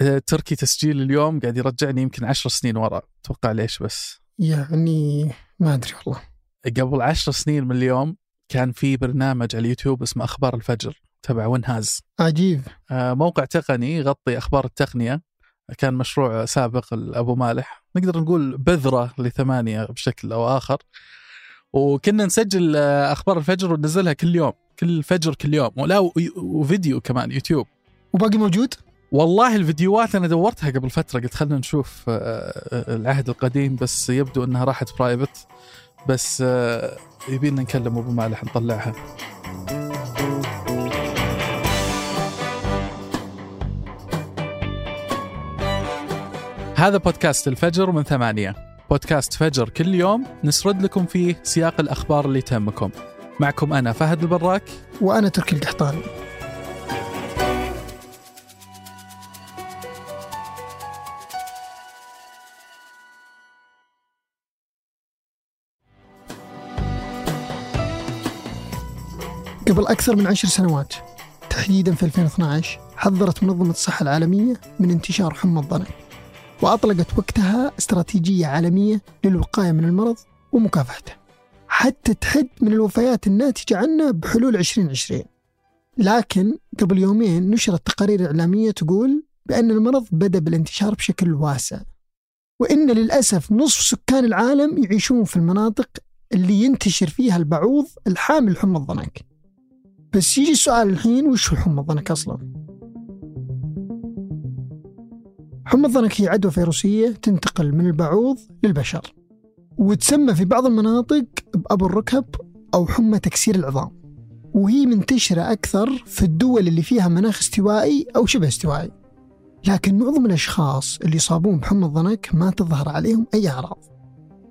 آه، تركي تسجيل اليوم قاعد يرجعني يمكن عشر سنين ورا. توقع ليش بس؟ يعني ما أدري والله. قبل عشر سنين من اليوم كان في برنامج على اليوتيوب اسمه أخبار الفجر تبع ونهاز. عجيب. آه، موقع تقني يغطي أخبار التقنية. كان مشروع سابق لأبو مالح. نقدر نقول بذرة لثمانية بشكل أو آخر. وكنا نسجل آه، أخبار الفجر وننزلها كل يوم كل فجر كل يوم ولا وفيديو كمان يوتيوب. وباقي موجود؟ والله الفيديوهات أنا دورتها قبل فترة قلت خلينا نشوف آه، آه، العهد القديم بس يبدو إنها راحت برايفت بس آه، يبينا نكلم أبو مالح نطلعها. هذا بودكاست الفجر من ثمانية. بودكاست فجر كل يوم نسرد لكم فيه سياق الأخبار اللي تهمكم. معكم أنا فهد البراك. وأنا تركي القحطاني. قبل أكثر من عشر سنوات تحديدا في 2012 حذرت منظمة الصحة العالمية من انتشار حمى الضنك وأطلقت وقتها استراتيجية عالمية للوقاية من المرض ومكافحته حتى تحد من الوفيات الناتجة عنه بحلول 2020 لكن قبل يومين نشرت تقارير إعلامية تقول بأن المرض بدأ بالانتشار بشكل واسع وإن للأسف نصف سكان العالم يعيشون في المناطق اللي ينتشر فيها البعوض الحامل حمى الضنك. بس يجي السؤال الحين وش حمى الضنك أصلا؟ حمى الضنك هي عدوى فيروسية تنتقل من البعوض للبشر وتسمى في بعض المناطق بأبو الركب أو حمى تكسير العظام وهي منتشرة أكثر في الدول اللي فيها مناخ استوائي أو شبه استوائي لكن معظم الأشخاص اللي يصابون بحمى الضنك ما تظهر عليهم أي أعراض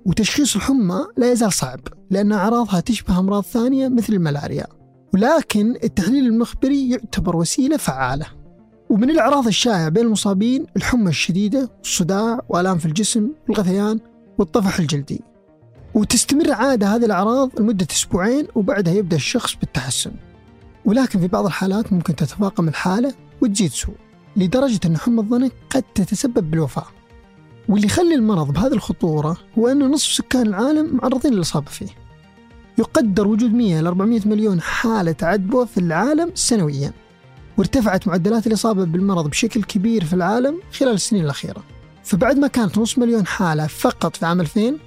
وتشخيص الحمى لا يزال صعب لأن أعراضها تشبه أمراض ثانية مثل الملاريا ولكن التحليل المخبري يعتبر وسيلة فعالة. ومن الأعراض الشائعة بين المصابين الحمى الشديدة والصداع وآلام في الجسم والغثيان والطفح الجلدي. وتستمر عادة هذه الأعراض لمدة أسبوعين وبعدها يبدأ الشخص بالتحسن. ولكن في بعض الحالات ممكن تتفاقم الحالة وتزيد سوء لدرجة أن حمى الضنك قد تتسبب بالوفاة. واللي يخلي المرض بهذه الخطورة هو أن نصف سكان العالم معرضين للإصابة فيه. يقدر وجود 100 إلى 400 مليون حالة عدوى في العالم سنويا. وارتفعت معدلات الإصابة بالمرض بشكل كبير في العالم خلال السنين الأخيرة. فبعد ما كانت نص مليون حالة فقط في عام 2000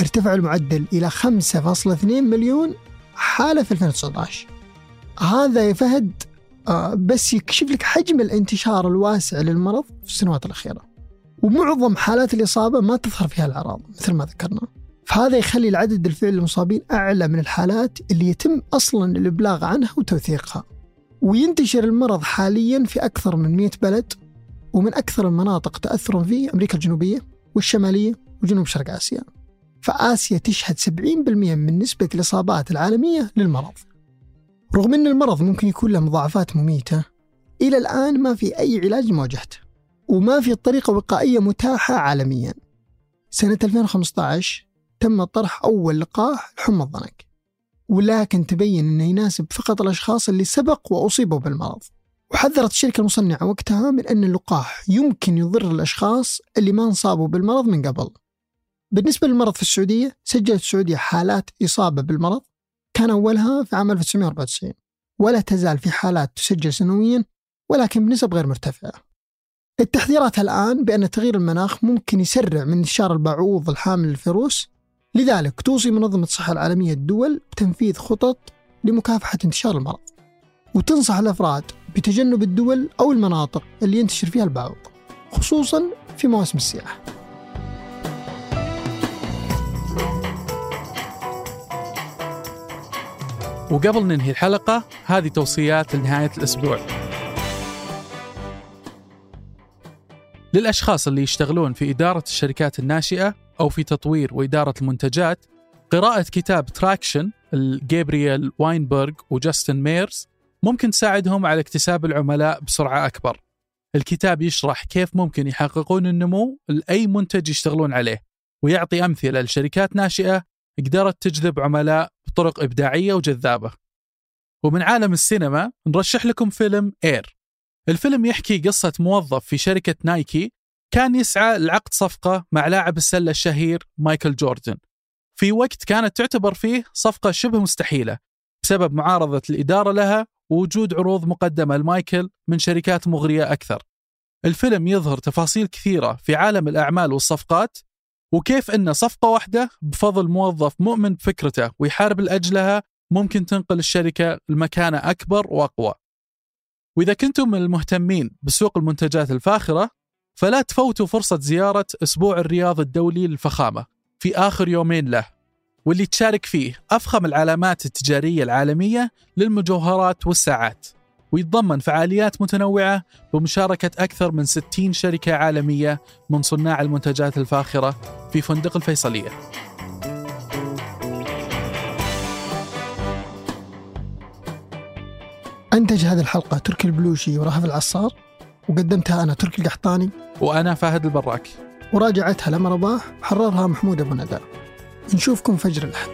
ارتفع المعدل إلى 5.2 مليون حالة في 2019 هذا يا فهد آه، بس يكشف لك حجم الانتشار الواسع للمرض في السنوات الأخيرة. ومعظم حالات الإصابة ما تظهر فيها الأعراض مثل ما ذكرنا. فهذا يخلي العدد الفعلي للمصابين أعلى من الحالات اللي يتم أصلا الإبلاغ عنها وتوثيقها. وينتشر المرض حاليا في أكثر من 100 بلد ومن أكثر المناطق تأثرا فيه أمريكا الجنوبية والشمالية وجنوب شرق آسيا. فآسيا تشهد 70% من نسبة الإصابات العالمية للمرض. رغم أن المرض ممكن يكون له مضاعفات مميتة إلى الآن ما في أي علاج لمواجهته وما في طريقة وقائية متاحة عالميا. سنة 2015 تم طرح أول لقاح لحمى الضنك. ولكن تبين أنه يناسب فقط الأشخاص اللي سبق وأصيبوا بالمرض. وحذرت الشركة المصنعة وقتها من أن اللقاح يمكن يضر الأشخاص اللي ما انصابوا بالمرض من قبل. بالنسبة للمرض في السعودية سجلت السعودية حالات إصابة بالمرض. كان أولها في عام 1994 ولا تزال في حالات تسجل سنويا ولكن بنسب غير مرتفعة. التحذيرات الآن بأن تغيير المناخ ممكن يسرع من انتشار البعوض الحامل للفيروس لذلك توصي منظمة الصحة العالمية الدول بتنفيذ خطط لمكافحة انتشار المرض وتنصح الأفراد بتجنب الدول أو المناطق اللي ينتشر فيها البعوض خصوصا في مواسم السياحة وقبل ننهي الحلقة هذه توصيات لنهاية الأسبوع. للأشخاص اللي يشتغلون في إدارة الشركات الناشئة أو في تطوير وإدارة المنتجات قراءة كتاب Traction لجابرييل واينبرغ وجاستن ميرز ممكن تساعدهم على اكتساب العملاء بسرعة أكبر. الكتاب يشرح كيف ممكن يحققون النمو لأي منتج يشتغلون عليه ويعطي أمثلة لشركات ناشئة قدرت تجذب عملاء بطرق إبداعية وجذابة. ومن عالم السينما نرشح لكم فيلم Air الفيلم يحكي قصة موظف في شركة نايكي كان يسعى لعقد صفقة مع لاعب السلة الشهير مايكل جوردن. في وقت كانت تعتبر فيه صفقة شبه مستحيلة بسبب معارضة الإدارة لها ووجود عروض مقدمة لمايكل من شركات مغرية أكثر. الفيلم يظهر تفاصيل كثيرة في عالم الأعمال والصفقات وكيف أن صفقة واحدة بفضل موظف مؤمن بفكرته ويحارب لأجلها ممكن تنقل الشركة لمكانة أكبر وأقوى. وإذا كنتم من المهتمين بسوق المنتجات الفاخرة فلا تفوتوا فرصة زيارة أسبوع الرياض الدولي للفخامة في آخر يومين له واللي تشارك فيه أفخم العلامات التجارية العالمية للمجوهرات والساعات ويتضمن فعاليات متنوعة بمشاركة أكثر من 60 شركة عالمية من صناع المنتجات الفاخرة في فندق الفيصلية. أنتج هذه الحلقة تركي البلوشي ورهف العصار؟ وقدمتها أنا تركي القحطاني. وأنا فهد البراك وراجعتها لما رباح حررها محمود أبو ندى. نشوفكم فجر الأحد.